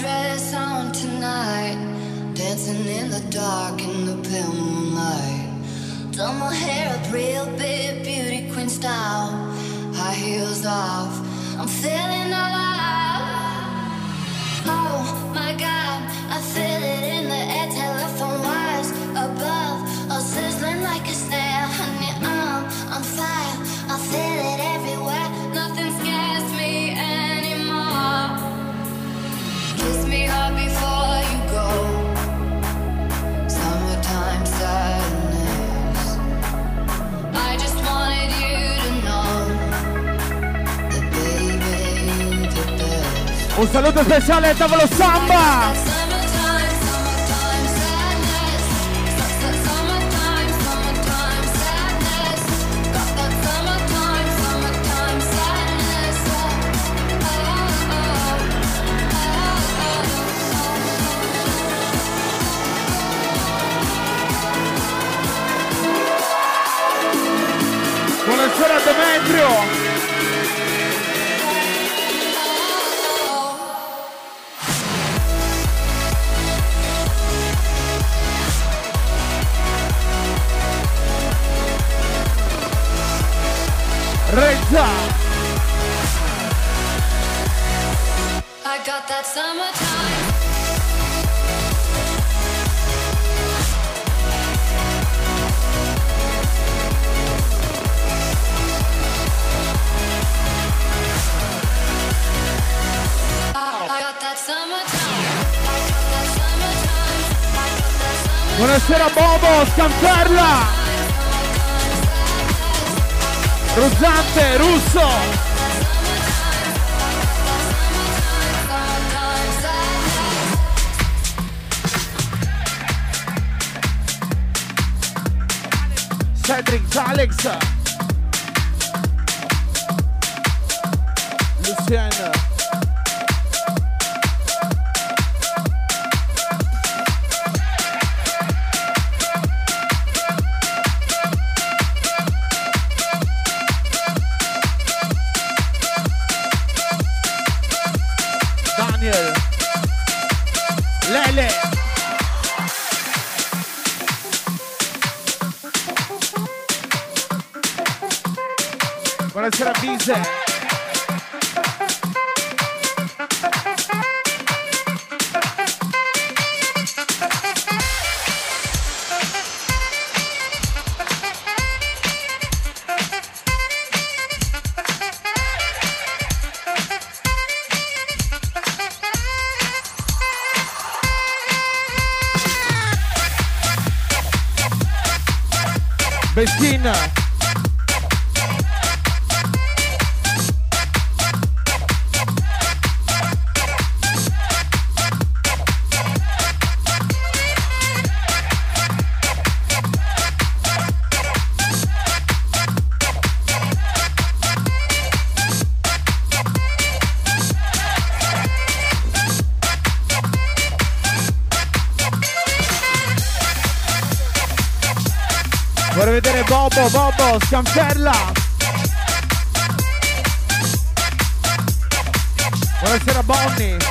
dress on tonight. Dancing in the dark in the pale moonlight. Done my hair up real big, beauty queen style. High heels off. I'm feeling alive. Oh my god, I feel it in the air. Best. Un saluto speciale al tavolo samba! Scamperla! Ruzzante, Russo! Cedric, Alex! Luciana! Buonasera Bobo, Scanfella! Buonasera Bonnie!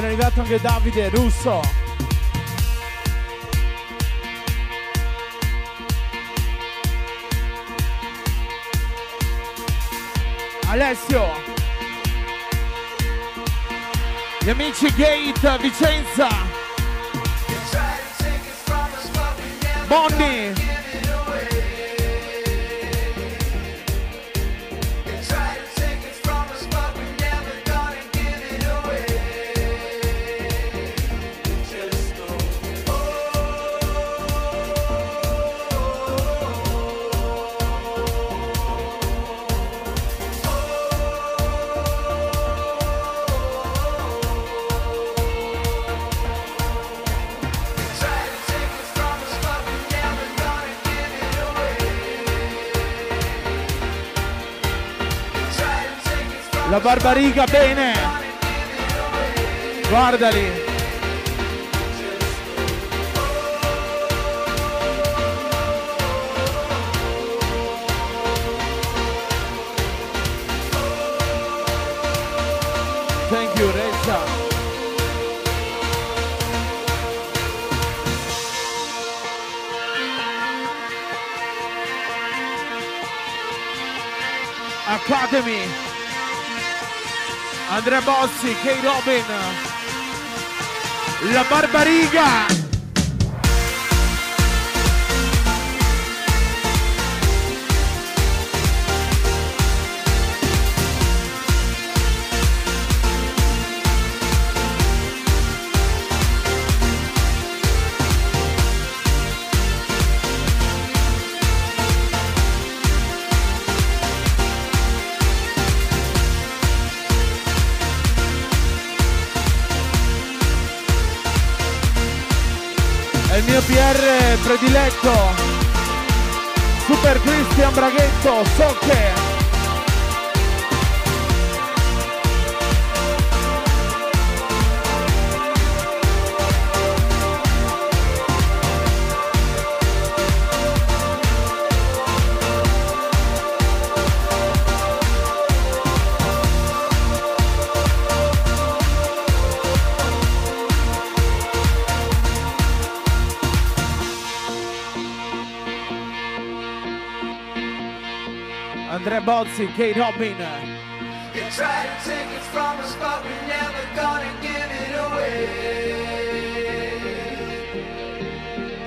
Ben arrivato anche Davide Russo. Alessio. Gli amici Gate Vicenza. Bondi. La barbariga bene. Guardali. Thank you, Reza. Academy. Andrea Bossi, Kay Robin, la Barbariga. Soul, Soul Andrea Bozzi, Kate Hobbin. You try to take it from us, but we're never gonna give it away.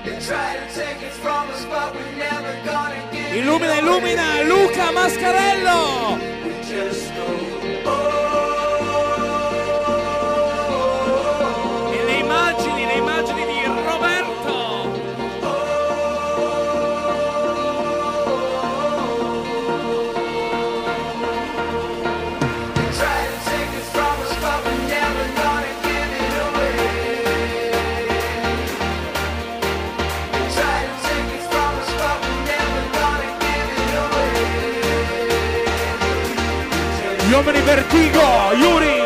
You try to take it from us, but we're never gonna give Illumina, illumina, Luca Mascarello! We just vertigo, Yuri!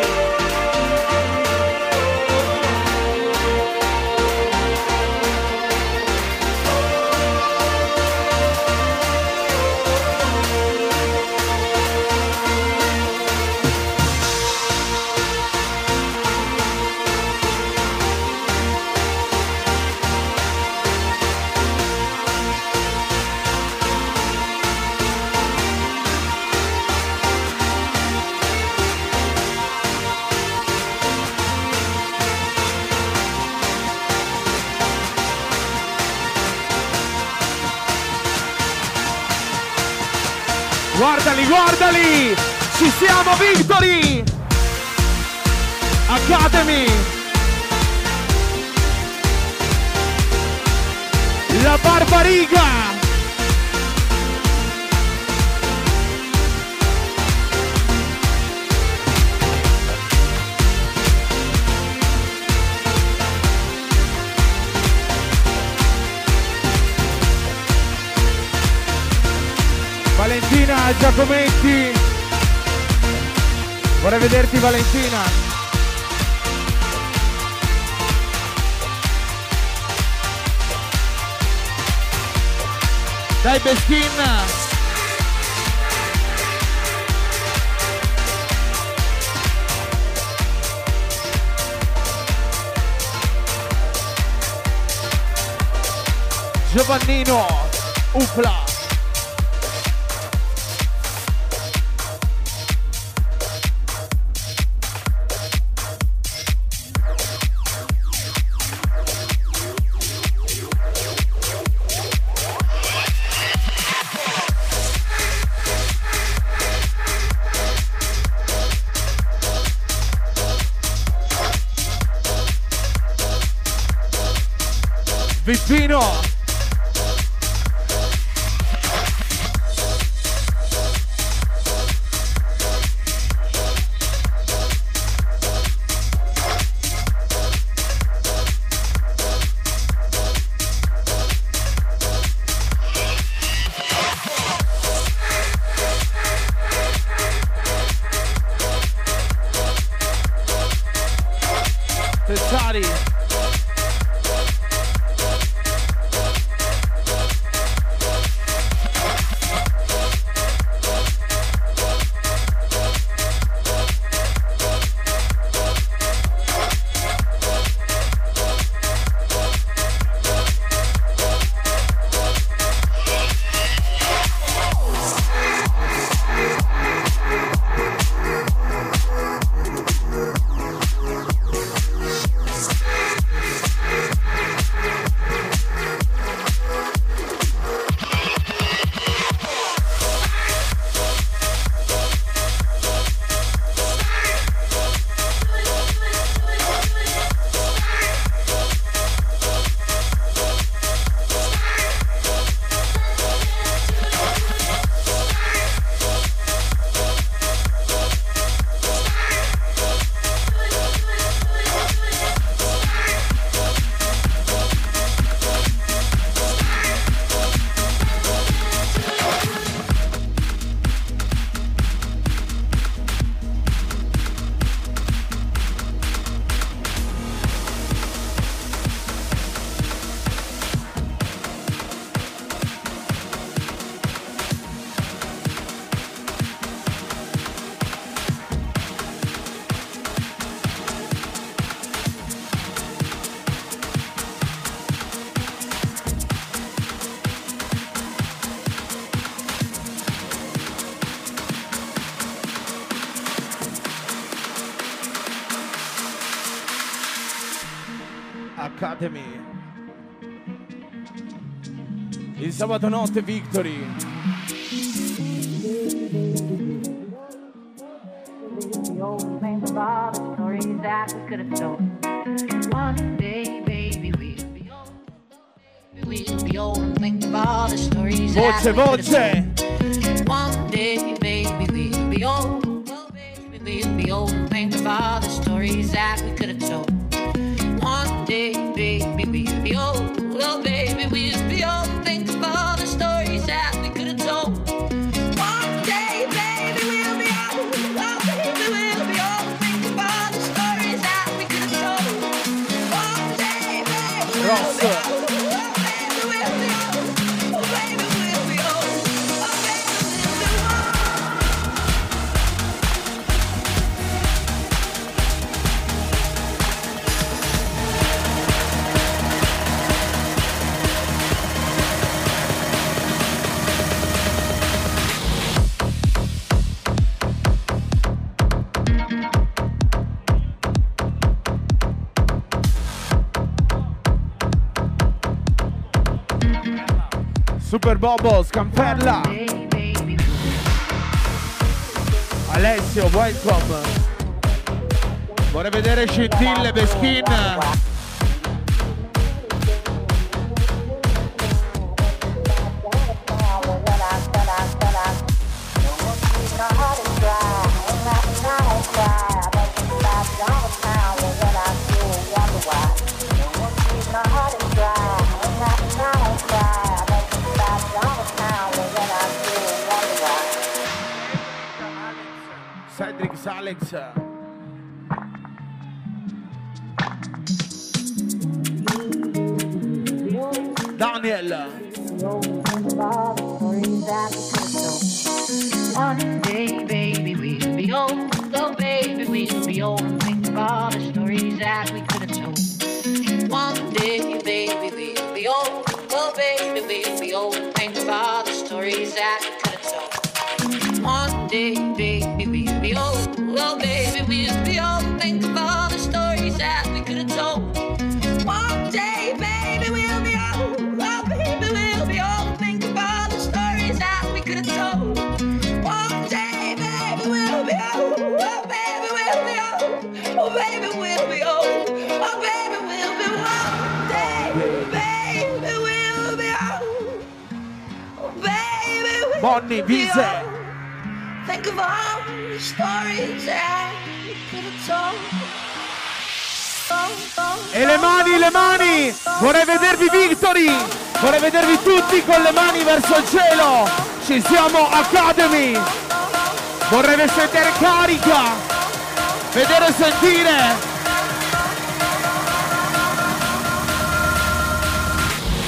Guardali! Ci siamo, Victory! Academy! La Barbariga! Giacometti. Vorrei vederti Valentina. Dai Beschin. Giovannino Upla Scusatemi. Il sabato notte Victory. Voce, voce! Bobo, Scampella. Alessio, welcome. Vorrei vedere scintille, Beskin. One day, baby, we should be old. Oh, baby, we should be old and think of all the stories that we could have told. One day, baby, we should be old. Oh, baby, we should be old and think of all the stories that we could have told. One day. Bonnie, Vise. Think of all the stories that we could have told. E le mani, le mani! Vorrei vedervi Victory! Vorrei vedervi tutti con le mani verso il cielo! Ci siamo Academy! Vorrei vedere carica! Vedere e sentire!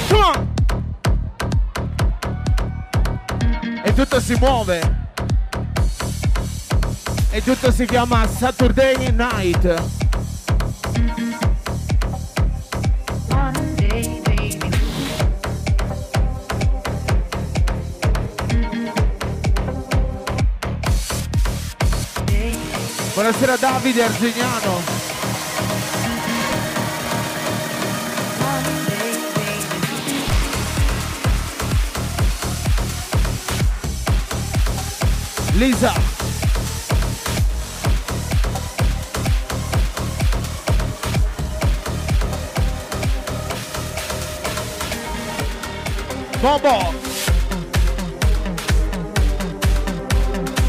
Come on! Tutto si muove! E tutto si chiama Saturday Night! Buonasera Davide Arzignano! Lisa! Bobo!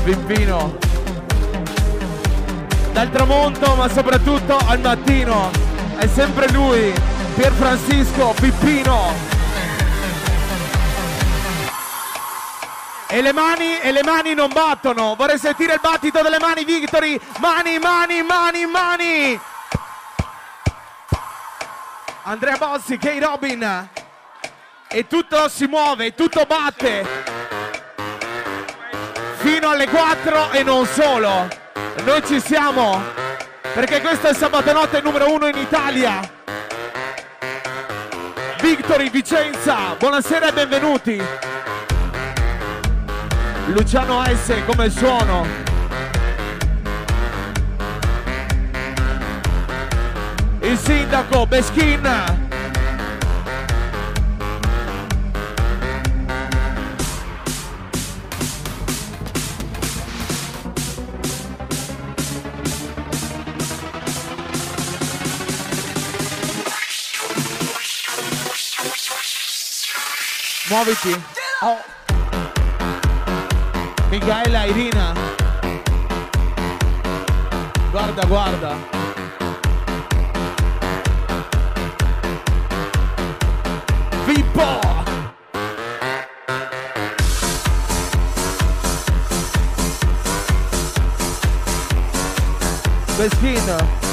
Pimpino! Dal tramonto ma soprattutto al mattino! È sempre lui! Pier Francisco Pippino! E le mani, e le mani non battono. Vorrei sentire il battito delle mani, Victory. Mani, mani, mani, mani. Andrea Bossi, Kay Robin. E tutto si muove, tutto batte. Fino alle 4 e non solo. Noi ci siamo. Perché questo è sabato notte numero uno in Italia. Victory Vicenza, buonasera e benvenuti. Luciano S come suono. Il sindaco Beschin. Muoviti. Oh. Michaela Irina. Guarda, guarda. Vippo! Beschino.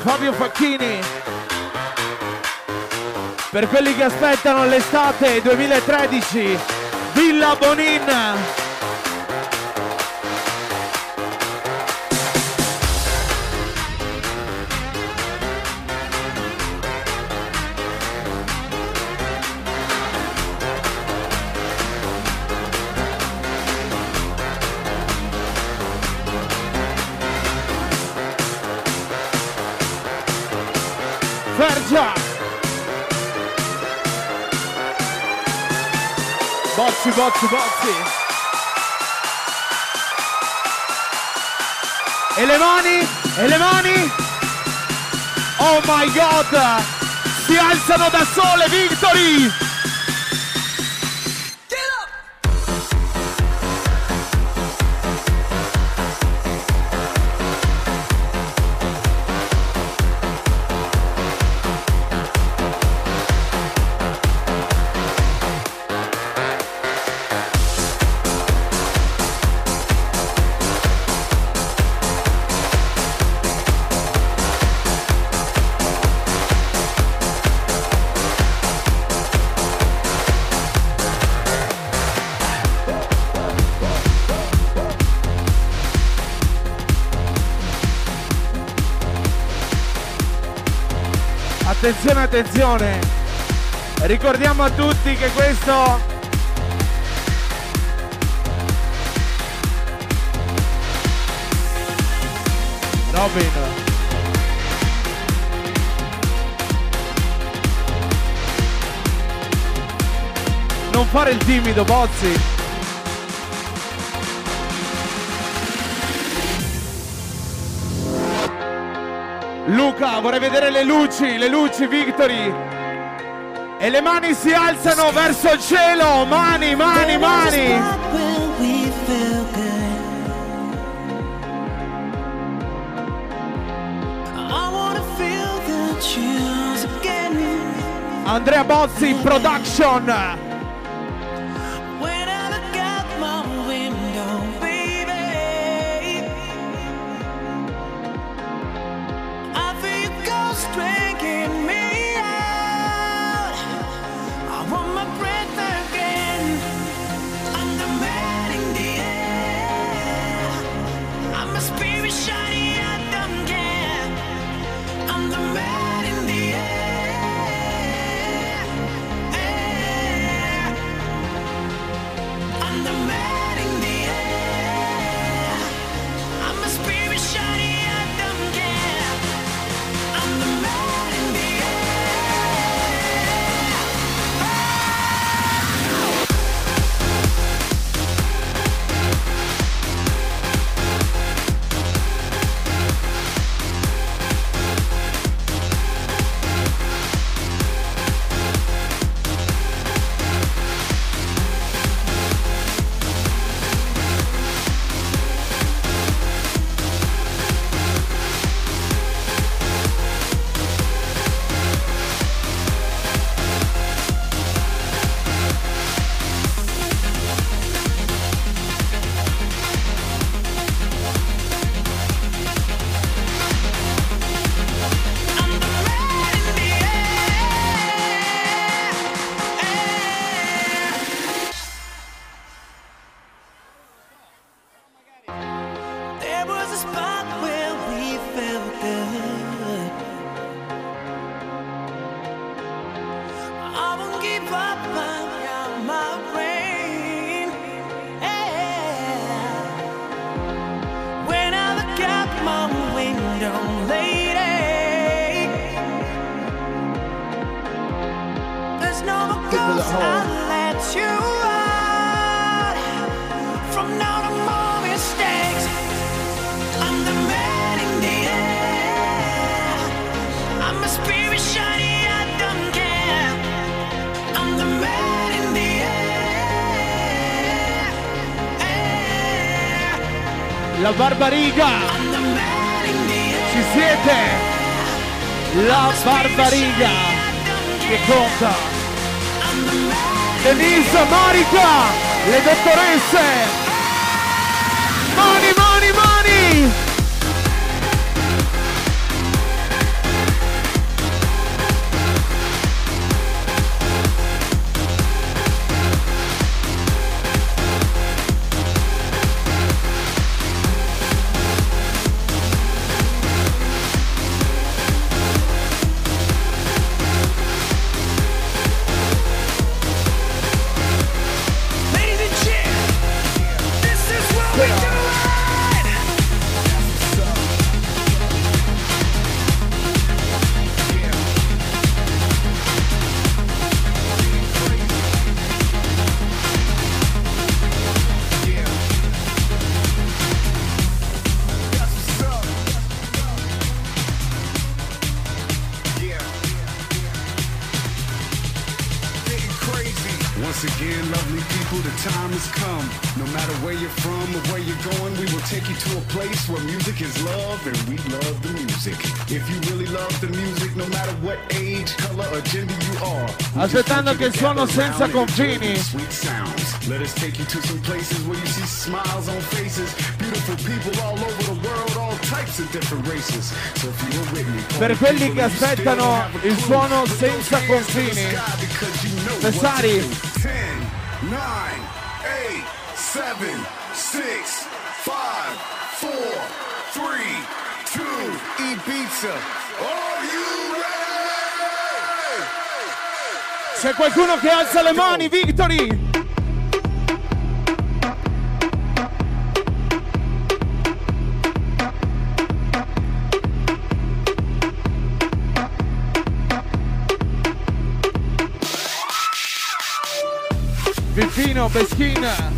Fabio Facchini. Per quelli che aspettano l'estate 2013, Villa Bonin. Bozzi, bozzi! E le mani? E le mani? Oh my god! Si alzano da sole, Victory! Attenzione, attenzione. Ricordiamo a tutti che questo Robin. Non fare il timido, Bozzi. Luca, vorrei vedere le luci, le luci, Victory. E le mani si alzano verso il cielo, mani, mani, mani. Andrea Bozzi Production. Barbariga. Ci siete? La Barbariga. Che conta? Denise, Marica, le dottoresse. A place where music is love and we love the music. If you really love the music, no matter what age, color, or gender you are, Aspettando you che il suono senza around and enjoy confini. Sweet sounds. Let us take you to some places where you see smiles on faces, beautiful people all over the world, all types of different races. So if you're with me, Per quelli che you aspettano don't have a il suono senza hands to the confini. sky because you know what to Cesari. do. 10, 9, 8, 7, 6, 5, 4, 3, 2, Ibiza. Are you ready? C'è qualcuno che alza le mani, Victory! Vippino, Beschin.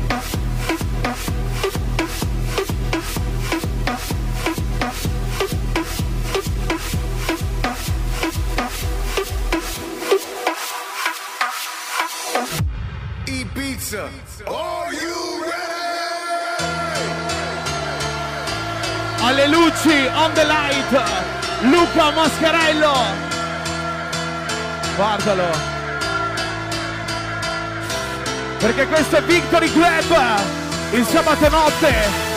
luci, on the light, Luca Mascarello. Guardalo. Perché questo è Victory Club, il sabato notte.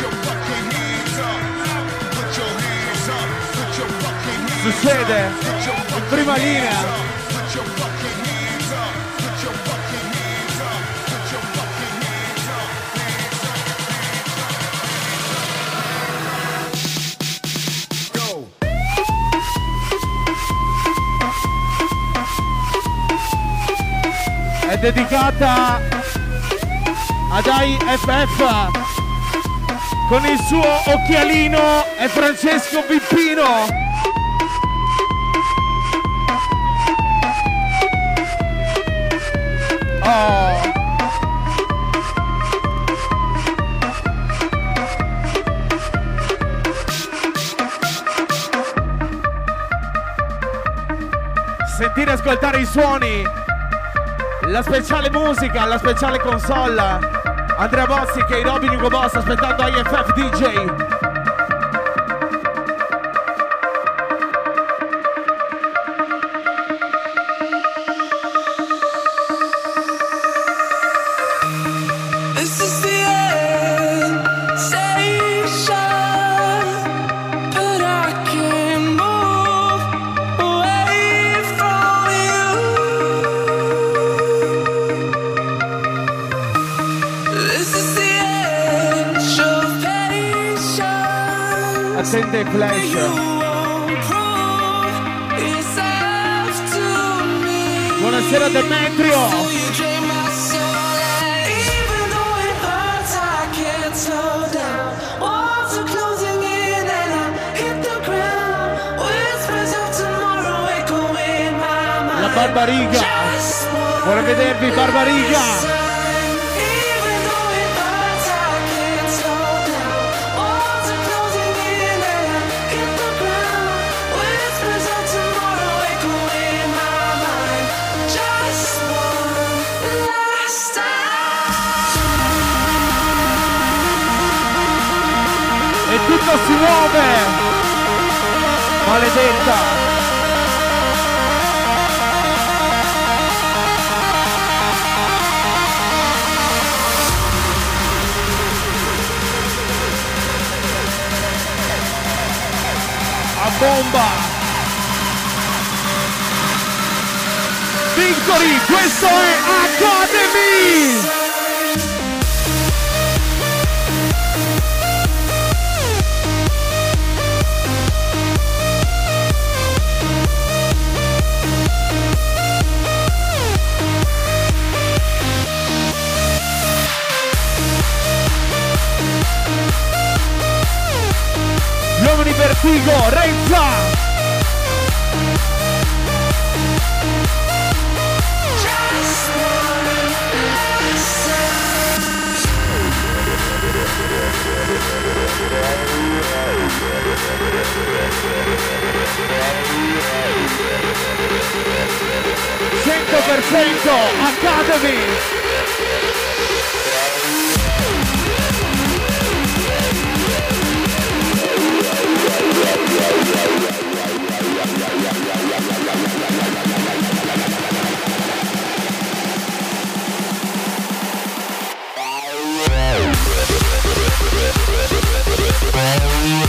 Your fucking hands up. Succede in prima linea. Dedicata ad IFF con il suo occhialino è Francesco Pippino. Oh. Sentire e ascoltare i suoni la speciale musica, la speciale console. Andrea Bossi che è Robin Hugo Boss aspettando IFF DJ. E tutto si muove. Maledetta. Bomba. Victory, questo è Academy. vertigo, Renza! Cento per cento, Academy! Illumina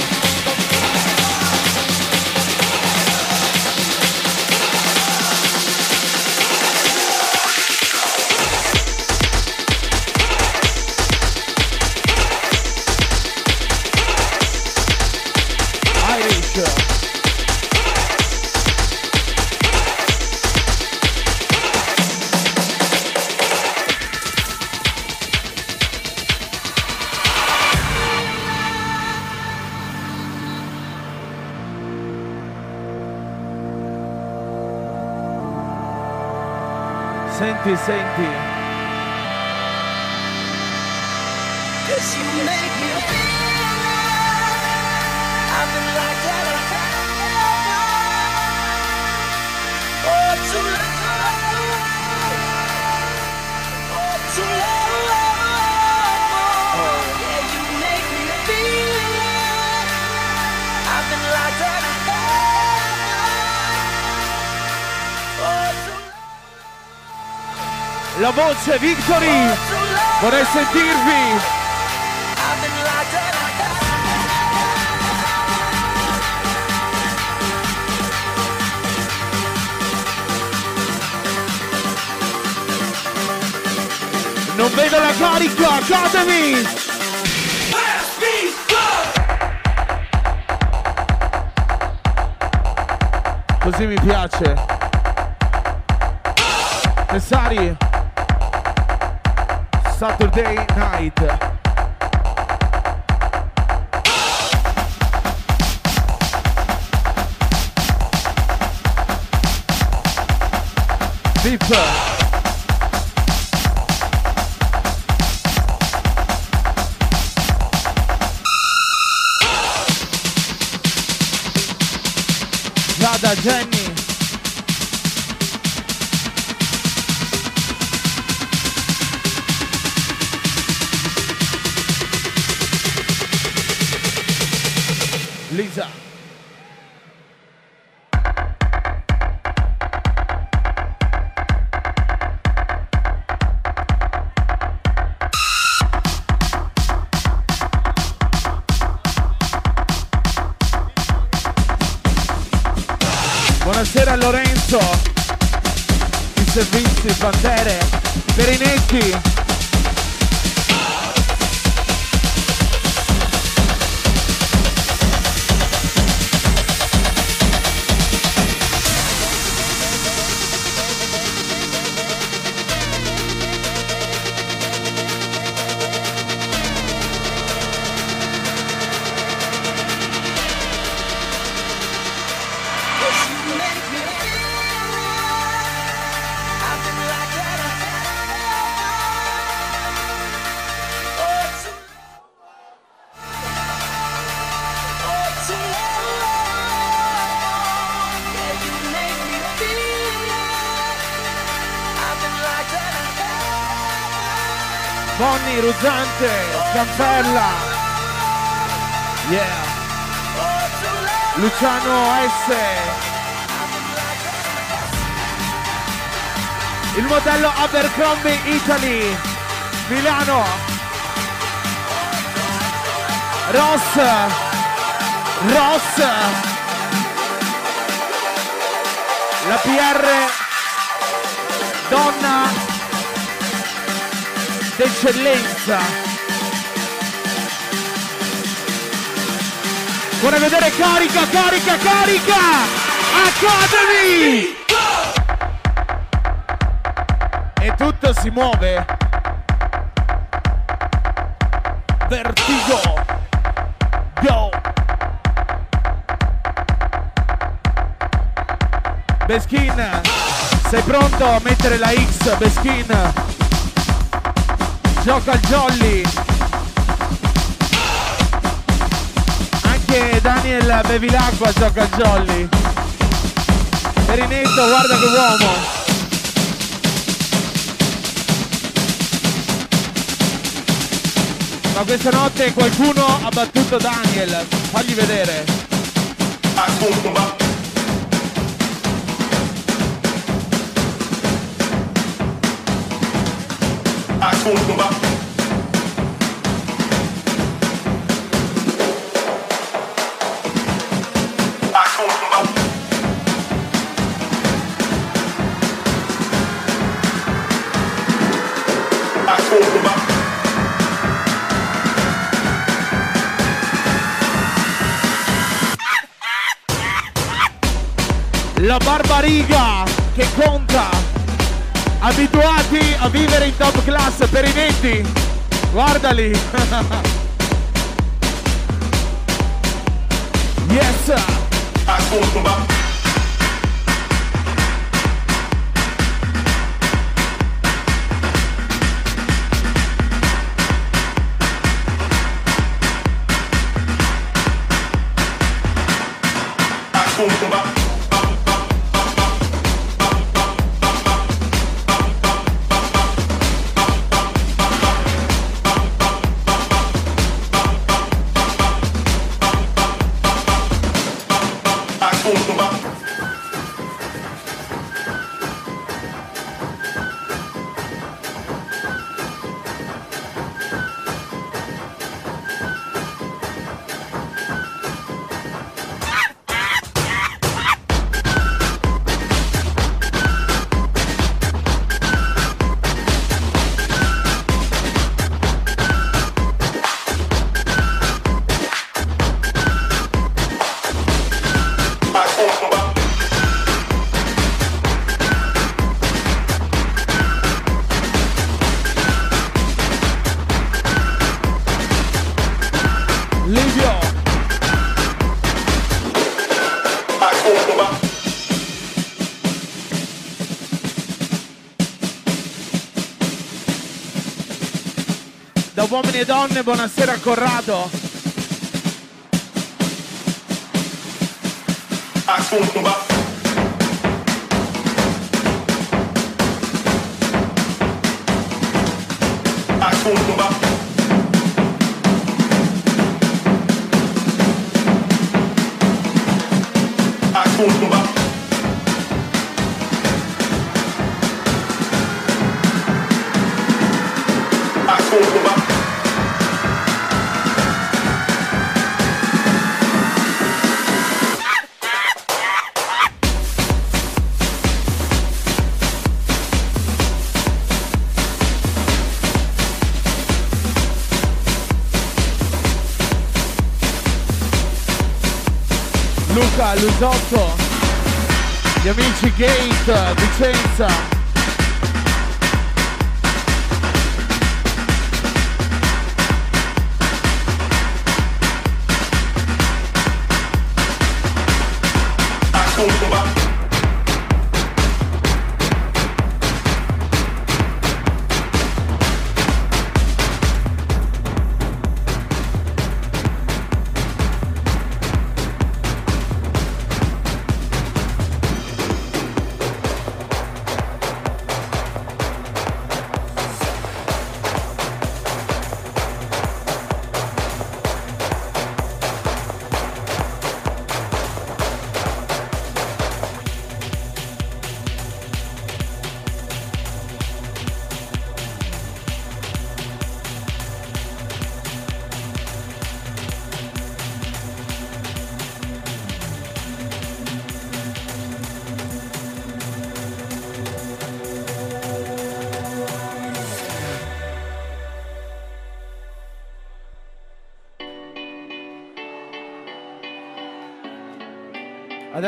Voce Victory! Vorrei sentirvi! Non vedo la carica! Academy! Così mi piace. Necessari. Saturday night. Vip. Giada, Jenny. Lisa. Buonasera Lorenzo. I servizi, bandere, Perinetti. Luciano S. Il modello Abercrombie Italy. Milano. Ross. Ross. La PR donna d'eccellenza. Vorrei vedere carica, carica, carica! Academy! E tutto si muove. Vertigo. Go. Beskin, sei pronto a mettere la X, Beskin? Gioca il jolly. Anche Daniel Bevilacqua gioca il jolly. Perinetto, guarda che uomo. Ma questa notte qualcuno ha battuto Daniel. Fagli vedere. La barbariga che conta. Abituati a vivere in top class per i netti. Guardali. yes. I e donne, buonasera Corrado. Luca, Lusotto, gli amici Gate, Vicenza.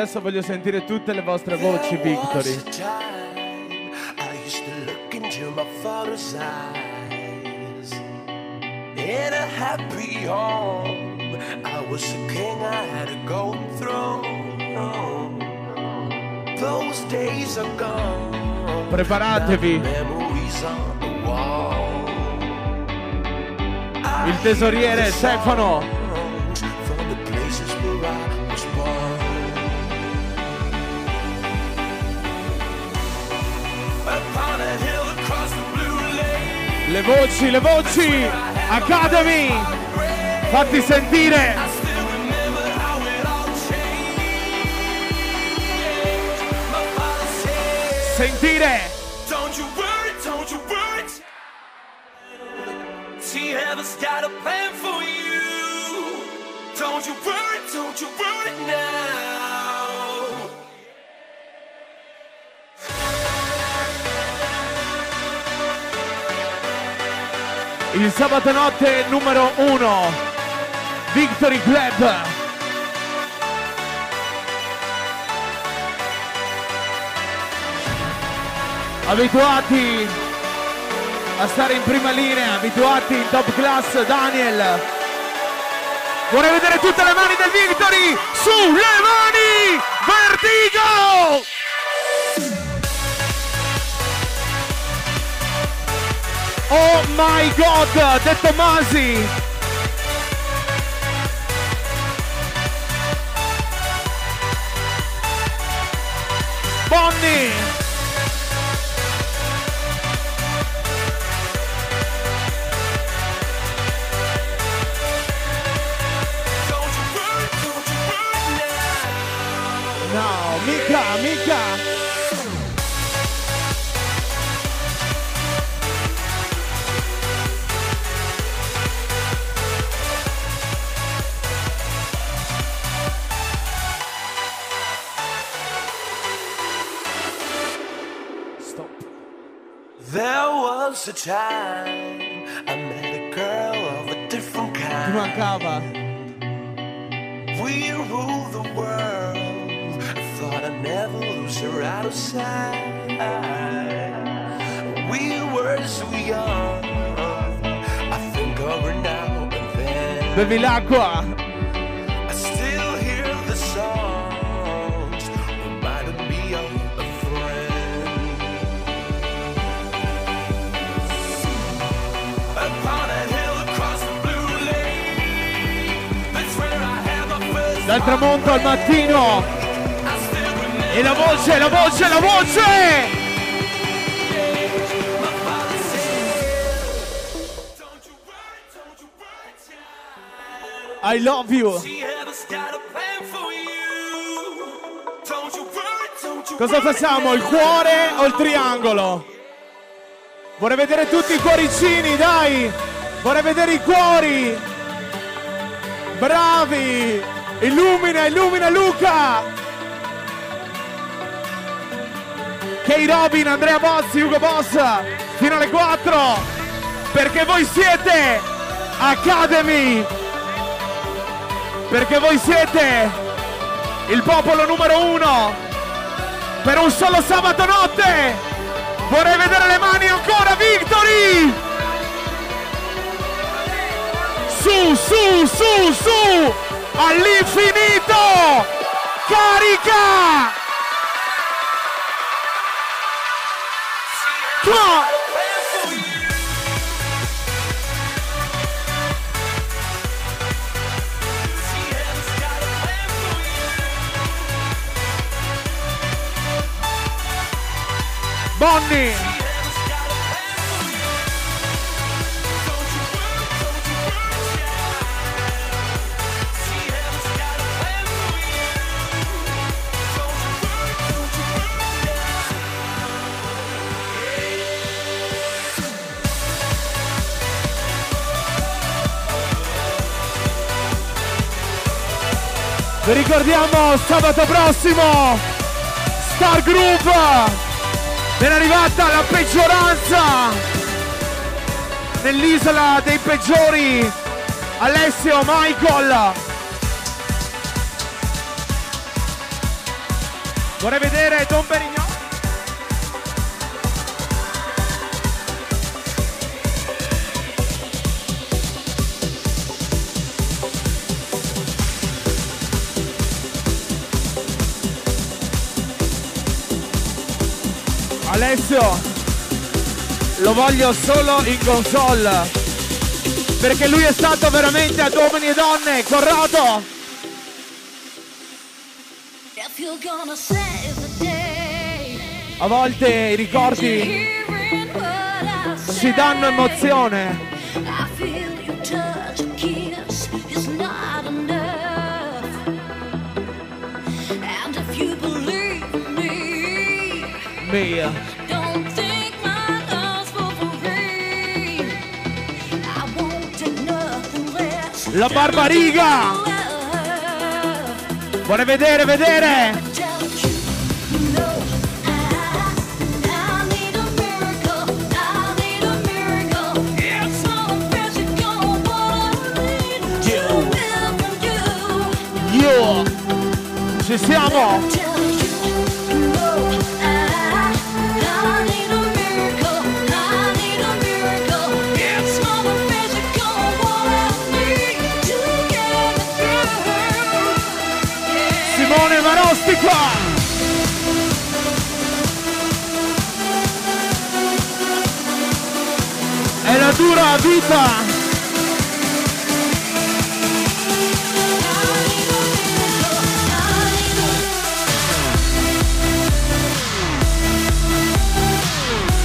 Adesso voglio sentire tutte le vostre voci, Victory. In a happy home, I was a king, I had a golden throne. Those days are gone. Preparatevi. Il tesoriere Stefano. Le voci, le voci! Academy! Fatti sentire! Sentire! Don't you worry, don't you worry. See, heaven's got a plan for you. Don't you worry, don't you worry now. Il sabato notte numero uno. Victory Club. Abituati a stare in prima linea, abituati in top class, Daniel. Vorrei vedere tutte le mani del Victory! Sulle mani! Vertigo! Oh my god, De Tomasi! Bonnie! Was a time I met a girl of a different kind. mancava. We rule the world. I thought I'd never lose her out of sight. We were so young. I think of her now and then. L'acqua. Dal tramonto al mattino. E la voce, la voce, la voce! I love you. Cosa facciamo? Il cuore o il triangolo? Vorrei vedere tutti i cuoricini, dai! Vorrei vedere i cuori! Bravi! Illumina, illumina Luca! Kay Robin, Andrea Bozzi, Ugo Boss, fino alle 4! Perché voi siete Academy! Perché voi siete il popolo numero uno! Per un solo sabato notte! Vorrei vedere le mani ancora, Victory! Su, su, su, su! All'infinito! Carica! On! Bonnie! Vi ricordiamo sabato prossimo Star Group è arrivata la peggioranza nell'isola dei peggiori Alessio Michael. Vorrei vedere Don Perignon Alessio lo voglio solo in console perché lui è stato veramente ad uomini e donne day, a volte i ricordi ci danno emozione mia don't think my love's for free. I won't take nothing less. La Barbariga! Vorrei vedere vedere you, no, è la dura vita.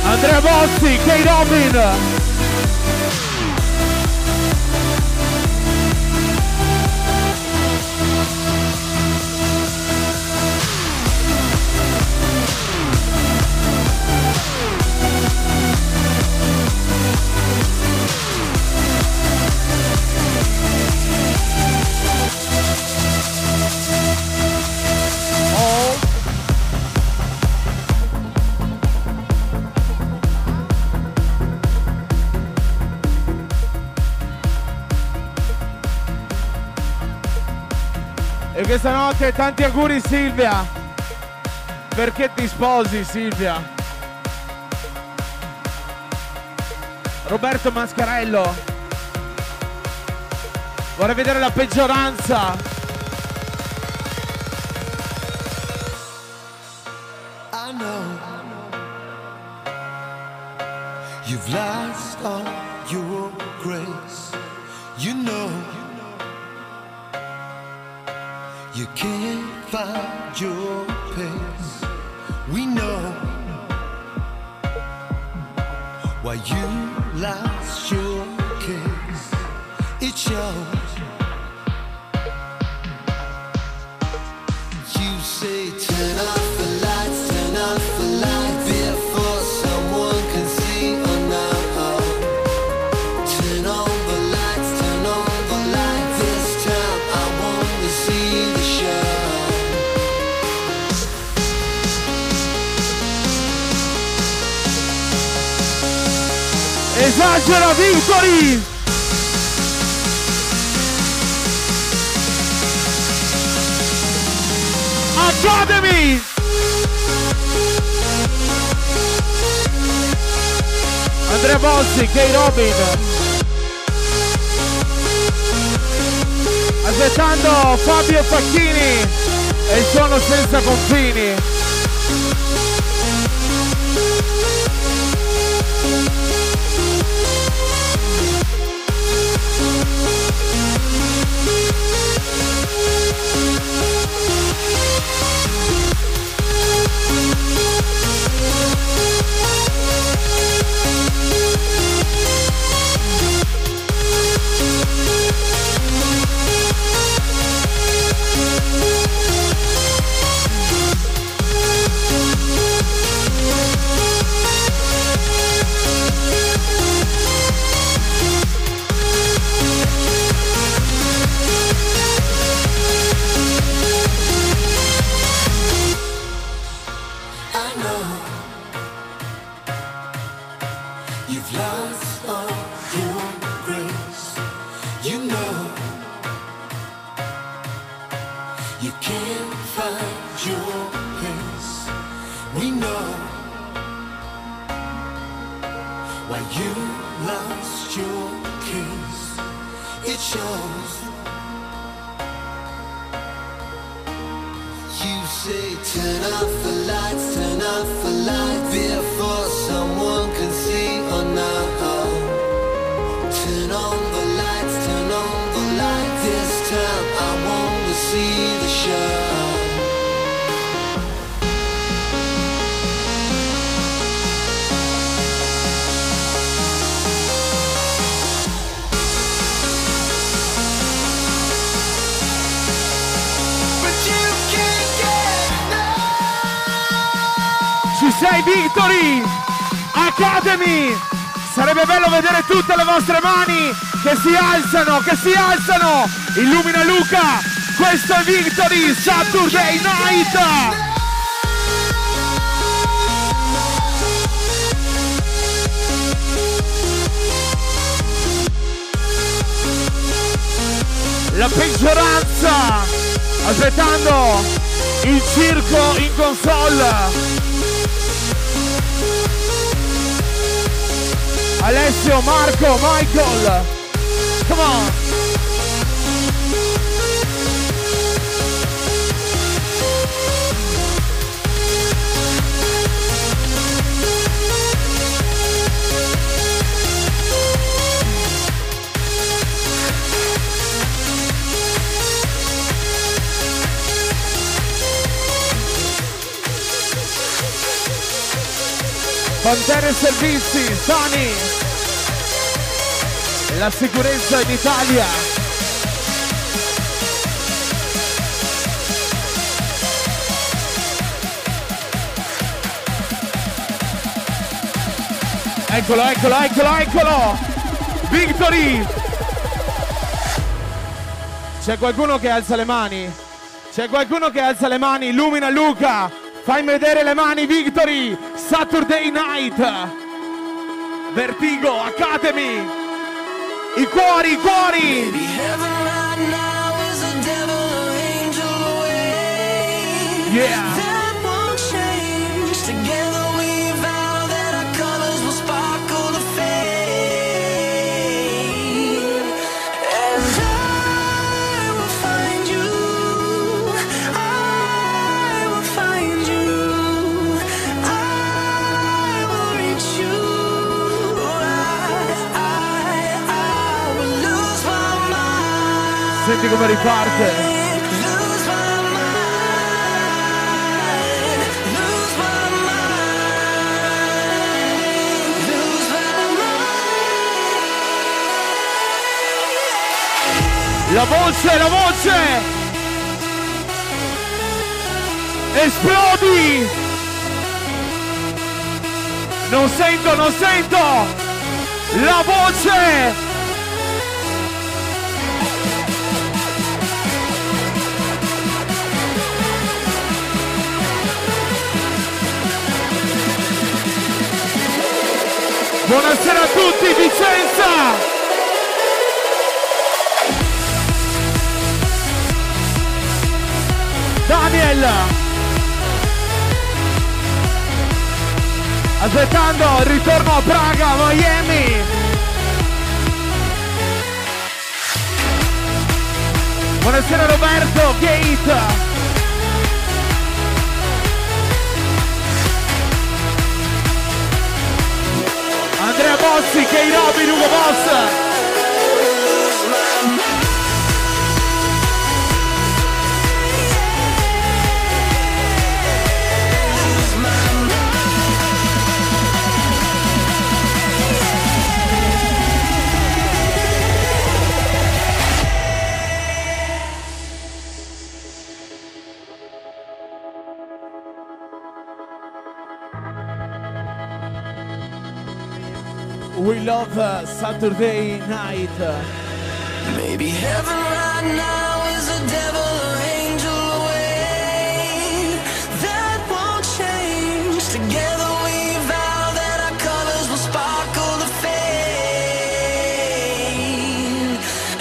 Andrea Bozzi, Kay notte tanti auguri Silvia. Perché ti sposi Silvia? Roberto Mascarello. Vorrei vedere la peggioranza. Pace. We know why you lost your case. It shows. Esagera Victory! Academy! Andrea Bossi, K. Robin. Aspettando Fabio Facchini e il suono senza confini. Sei Victory! Academy! Sarebbe bello vedere tutte le vostre mani che si alzano, che si alzano! Illumina Luca! Questo è Victory Saturday Night! La peggioranza! Aspettando il circo in console! Alessio, Marco, Michael. Come on. Pantene Servizi, Sani. La sicurezza in Italia. Eccolo, eccolo, eccolo, eccolo! Victory! C'è qualcuno che alza le mani? C'è qualcuno che alza le mani? Illumina Luca! Fai vedere le mani, Victory! Saturday Night! Vertigo Academy! I cuori, i cuori! Heaven senti come riparte. La voce, la voce! Esplodi! Non sento, non sento! La voce! Buonasera a tutti, Vicenza! Daniel! Aspettando il ritorno a Praga, Miami! Buonasera Roberto, Gate! Andrea Bossi, Kei Robin, Ugo Boss! Love uh, Saturday night. Maybe heaven right now is a devil or angel away. That won't change. Together we vow that our colors will sparkle the fade.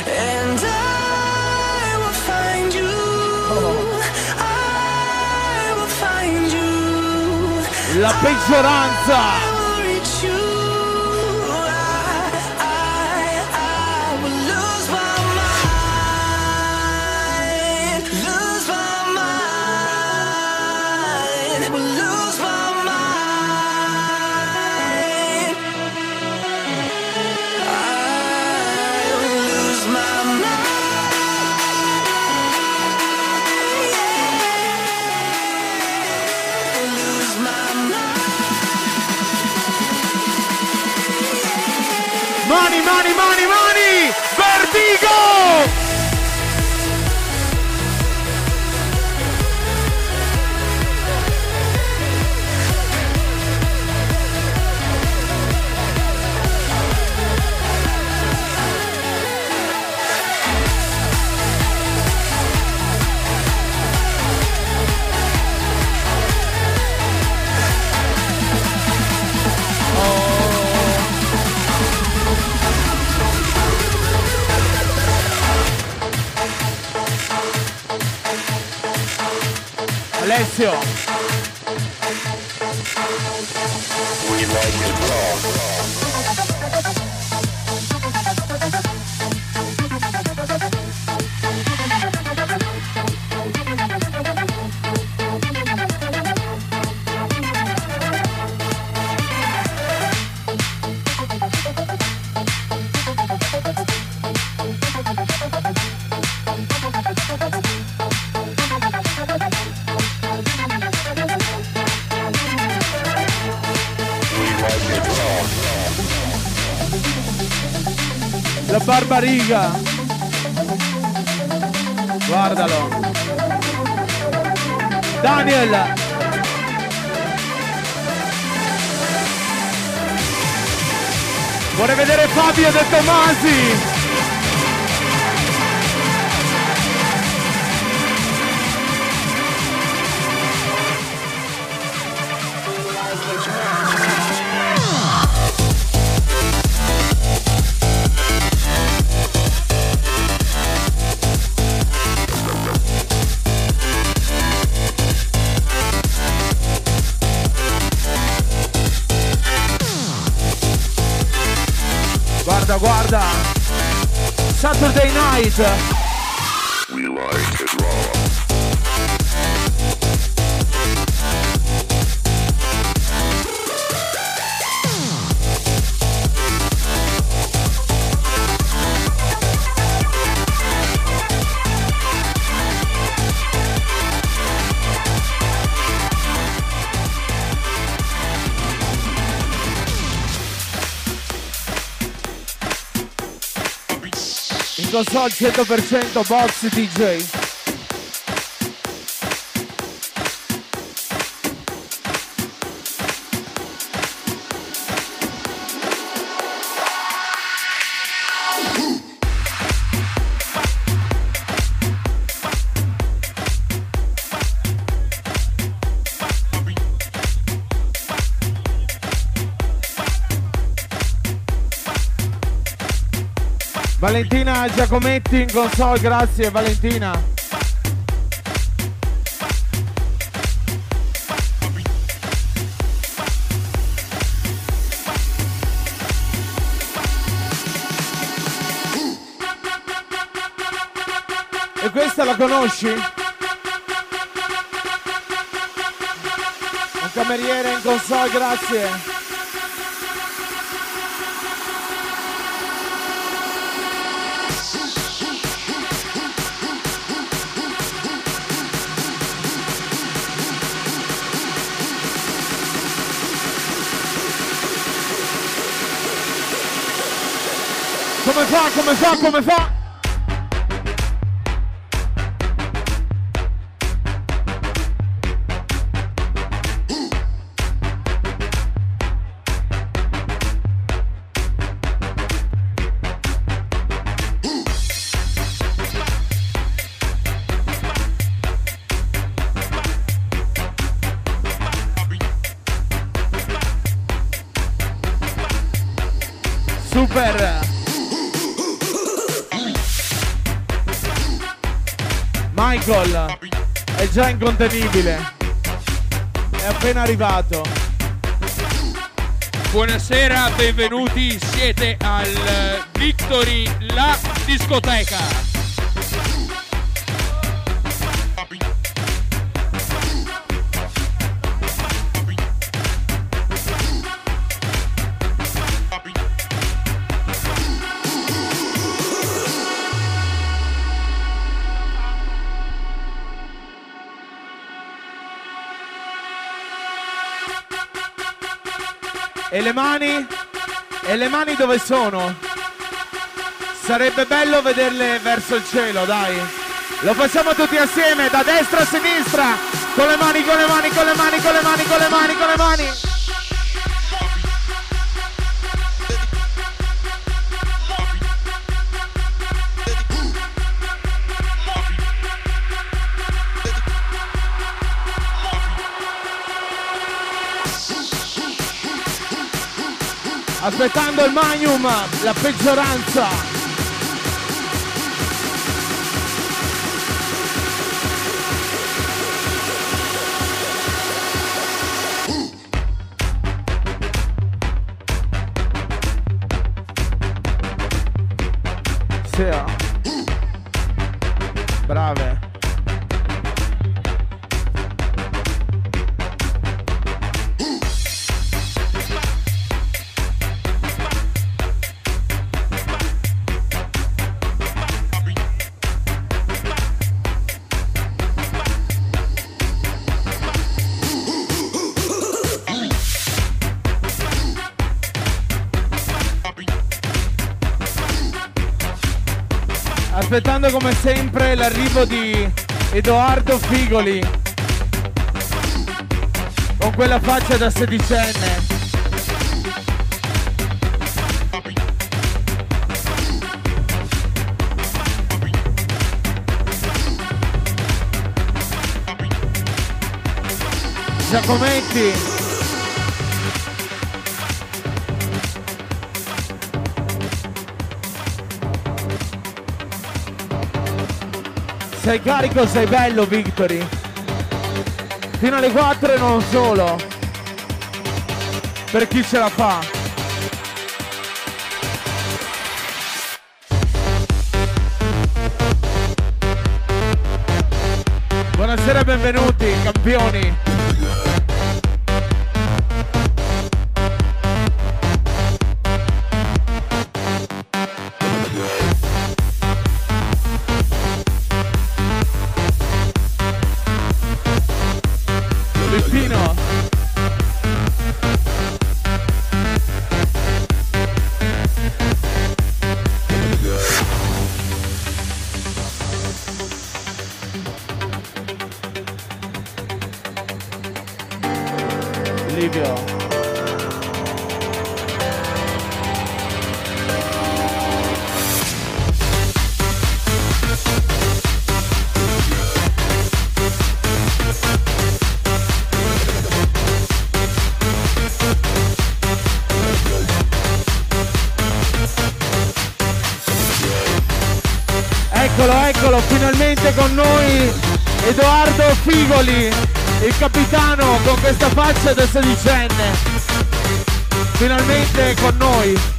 And I will find you. I will find you. La peggioranza! Mani, mani, console 100% box DJ. Valentina Giacometti in console, grazie Valentina. E questa la conosci? Un cameriere in console, grazie. Come fa, come fa, come fa? Incontenibile. È appena arrivato. Buonasera, benvenuti, siete al Victory La Discoteca. E le mani? E le mani dove sono? Sarebbe bello vederle verso il cielo, dai. Lo facciamo tutti assieme, da destra a sinistra. Con le mani, con le mani, con le mani, con le mani, con le mani, con le mani. Aspettando il Magnum, la peggioranza. Come sempre l'arrivo di Edoardo Figoli con quella faccia da sedicenne. Giacometti Sei carico, sei bello, Victory. Fino alle 4 e non solo. Per chi ce la fa. Buonasera e benvenuti, campioni. Figoli, il capitano con questa faccia da sedicenne. Finalmente con noi.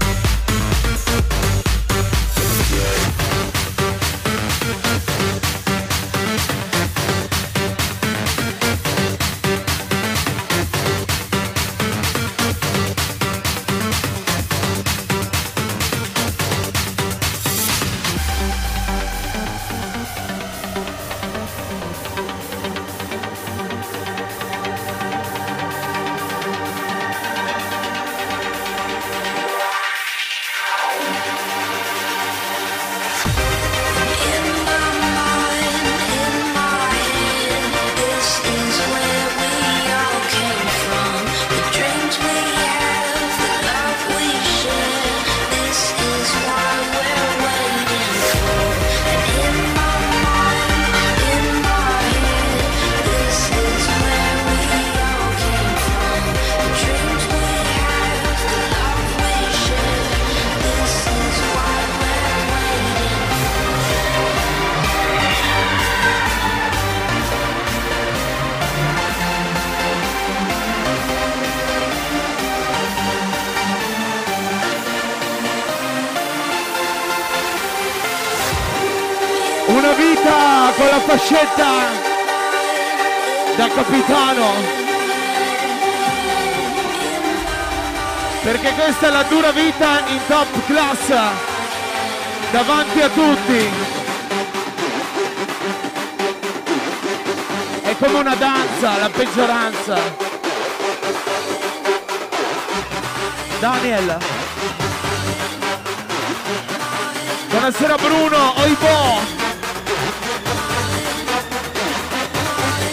Dura vita in top class. Davanti a tutti. È come una danza, la peggioranza. Daniel. Buonasera Bruno, Oibo.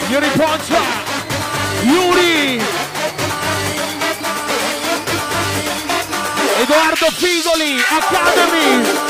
Yuri Poncia, Yuri, Edoardo Figoli, Academy.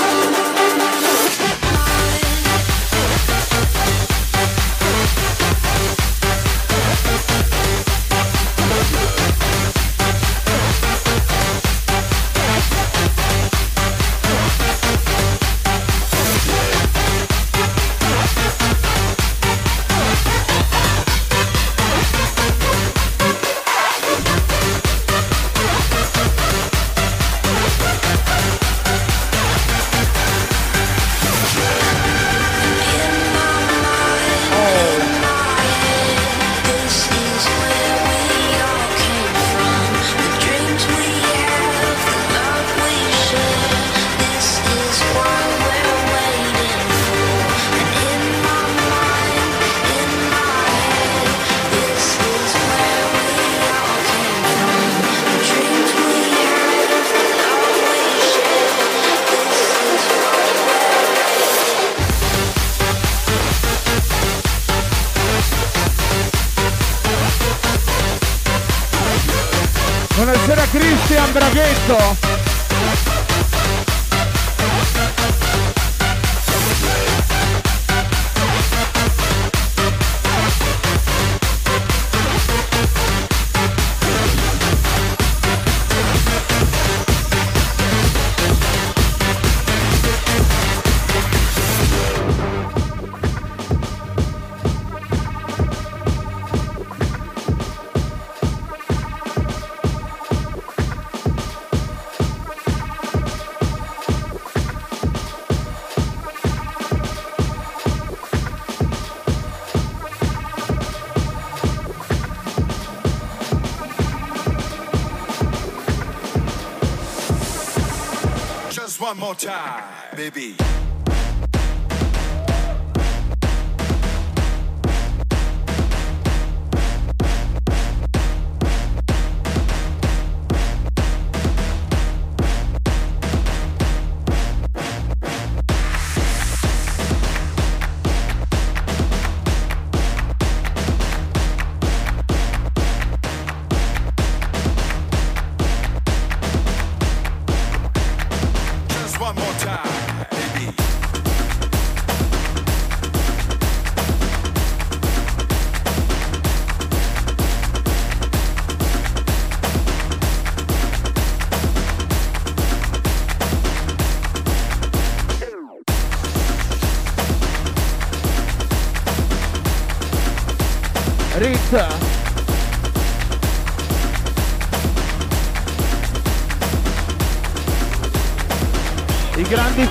More time, baby.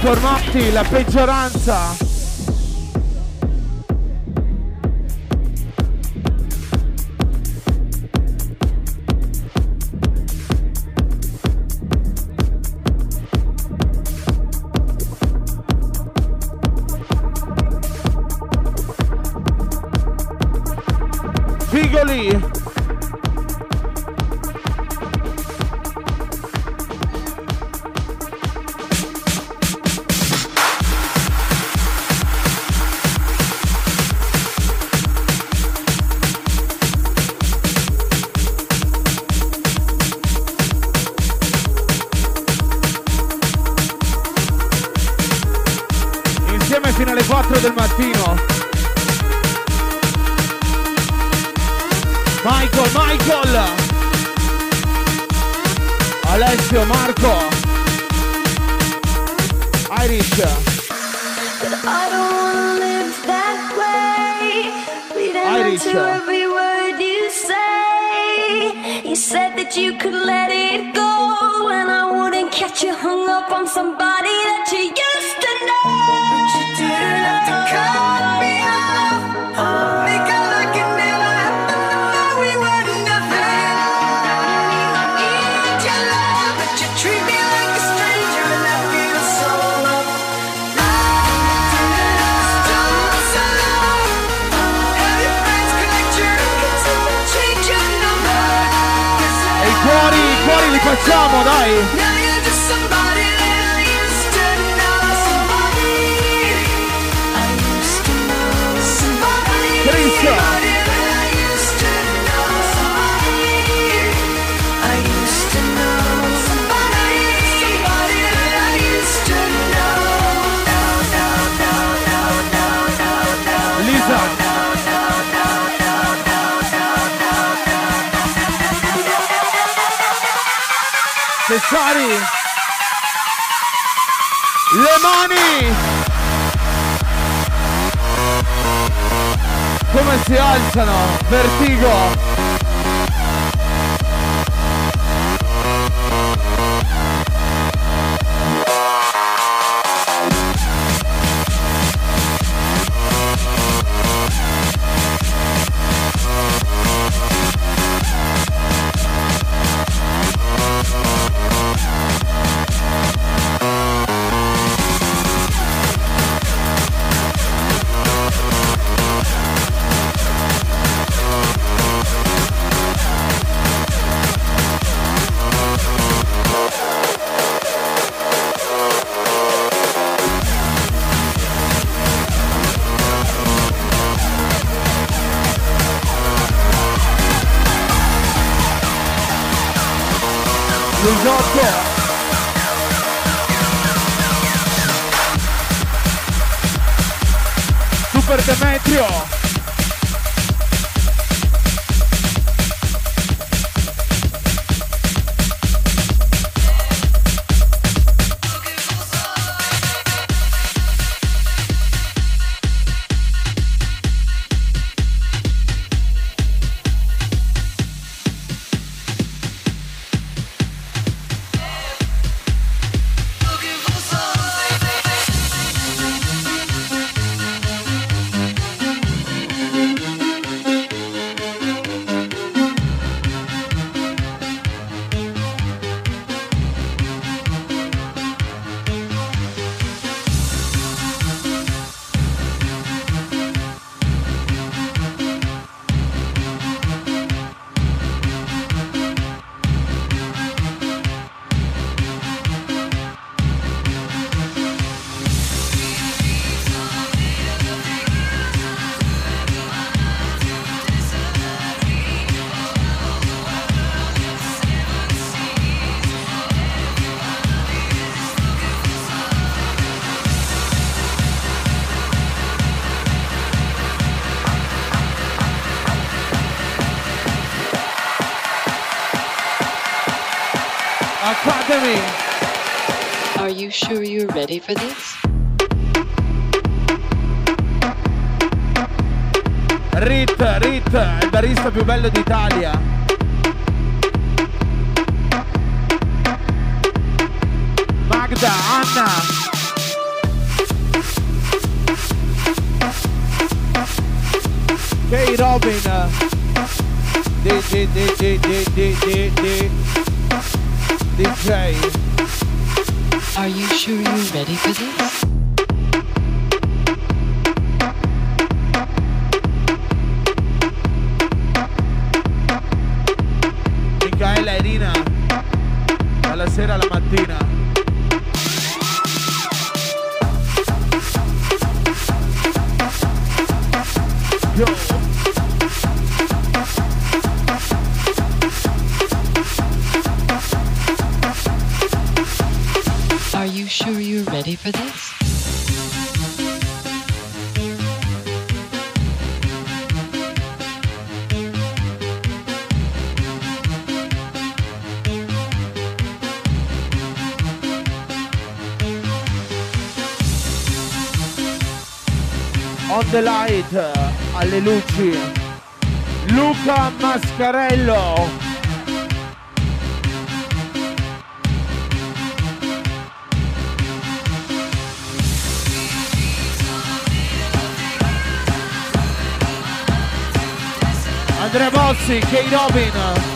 Formati la peggioranza. facciamo, dai! necessari. Le mani! Come si alzano? Vertigo! me. Are you sure you're ready for this? Rit, Rit, il barista più bello d'Italia. Magda, Anna. Hey Robin. D, d, d, d, d, d, d, d. DJ. Are you sure you're ready for this? The light, alle luci. Luca Mascarello. Andrea Bossi, K. Robin.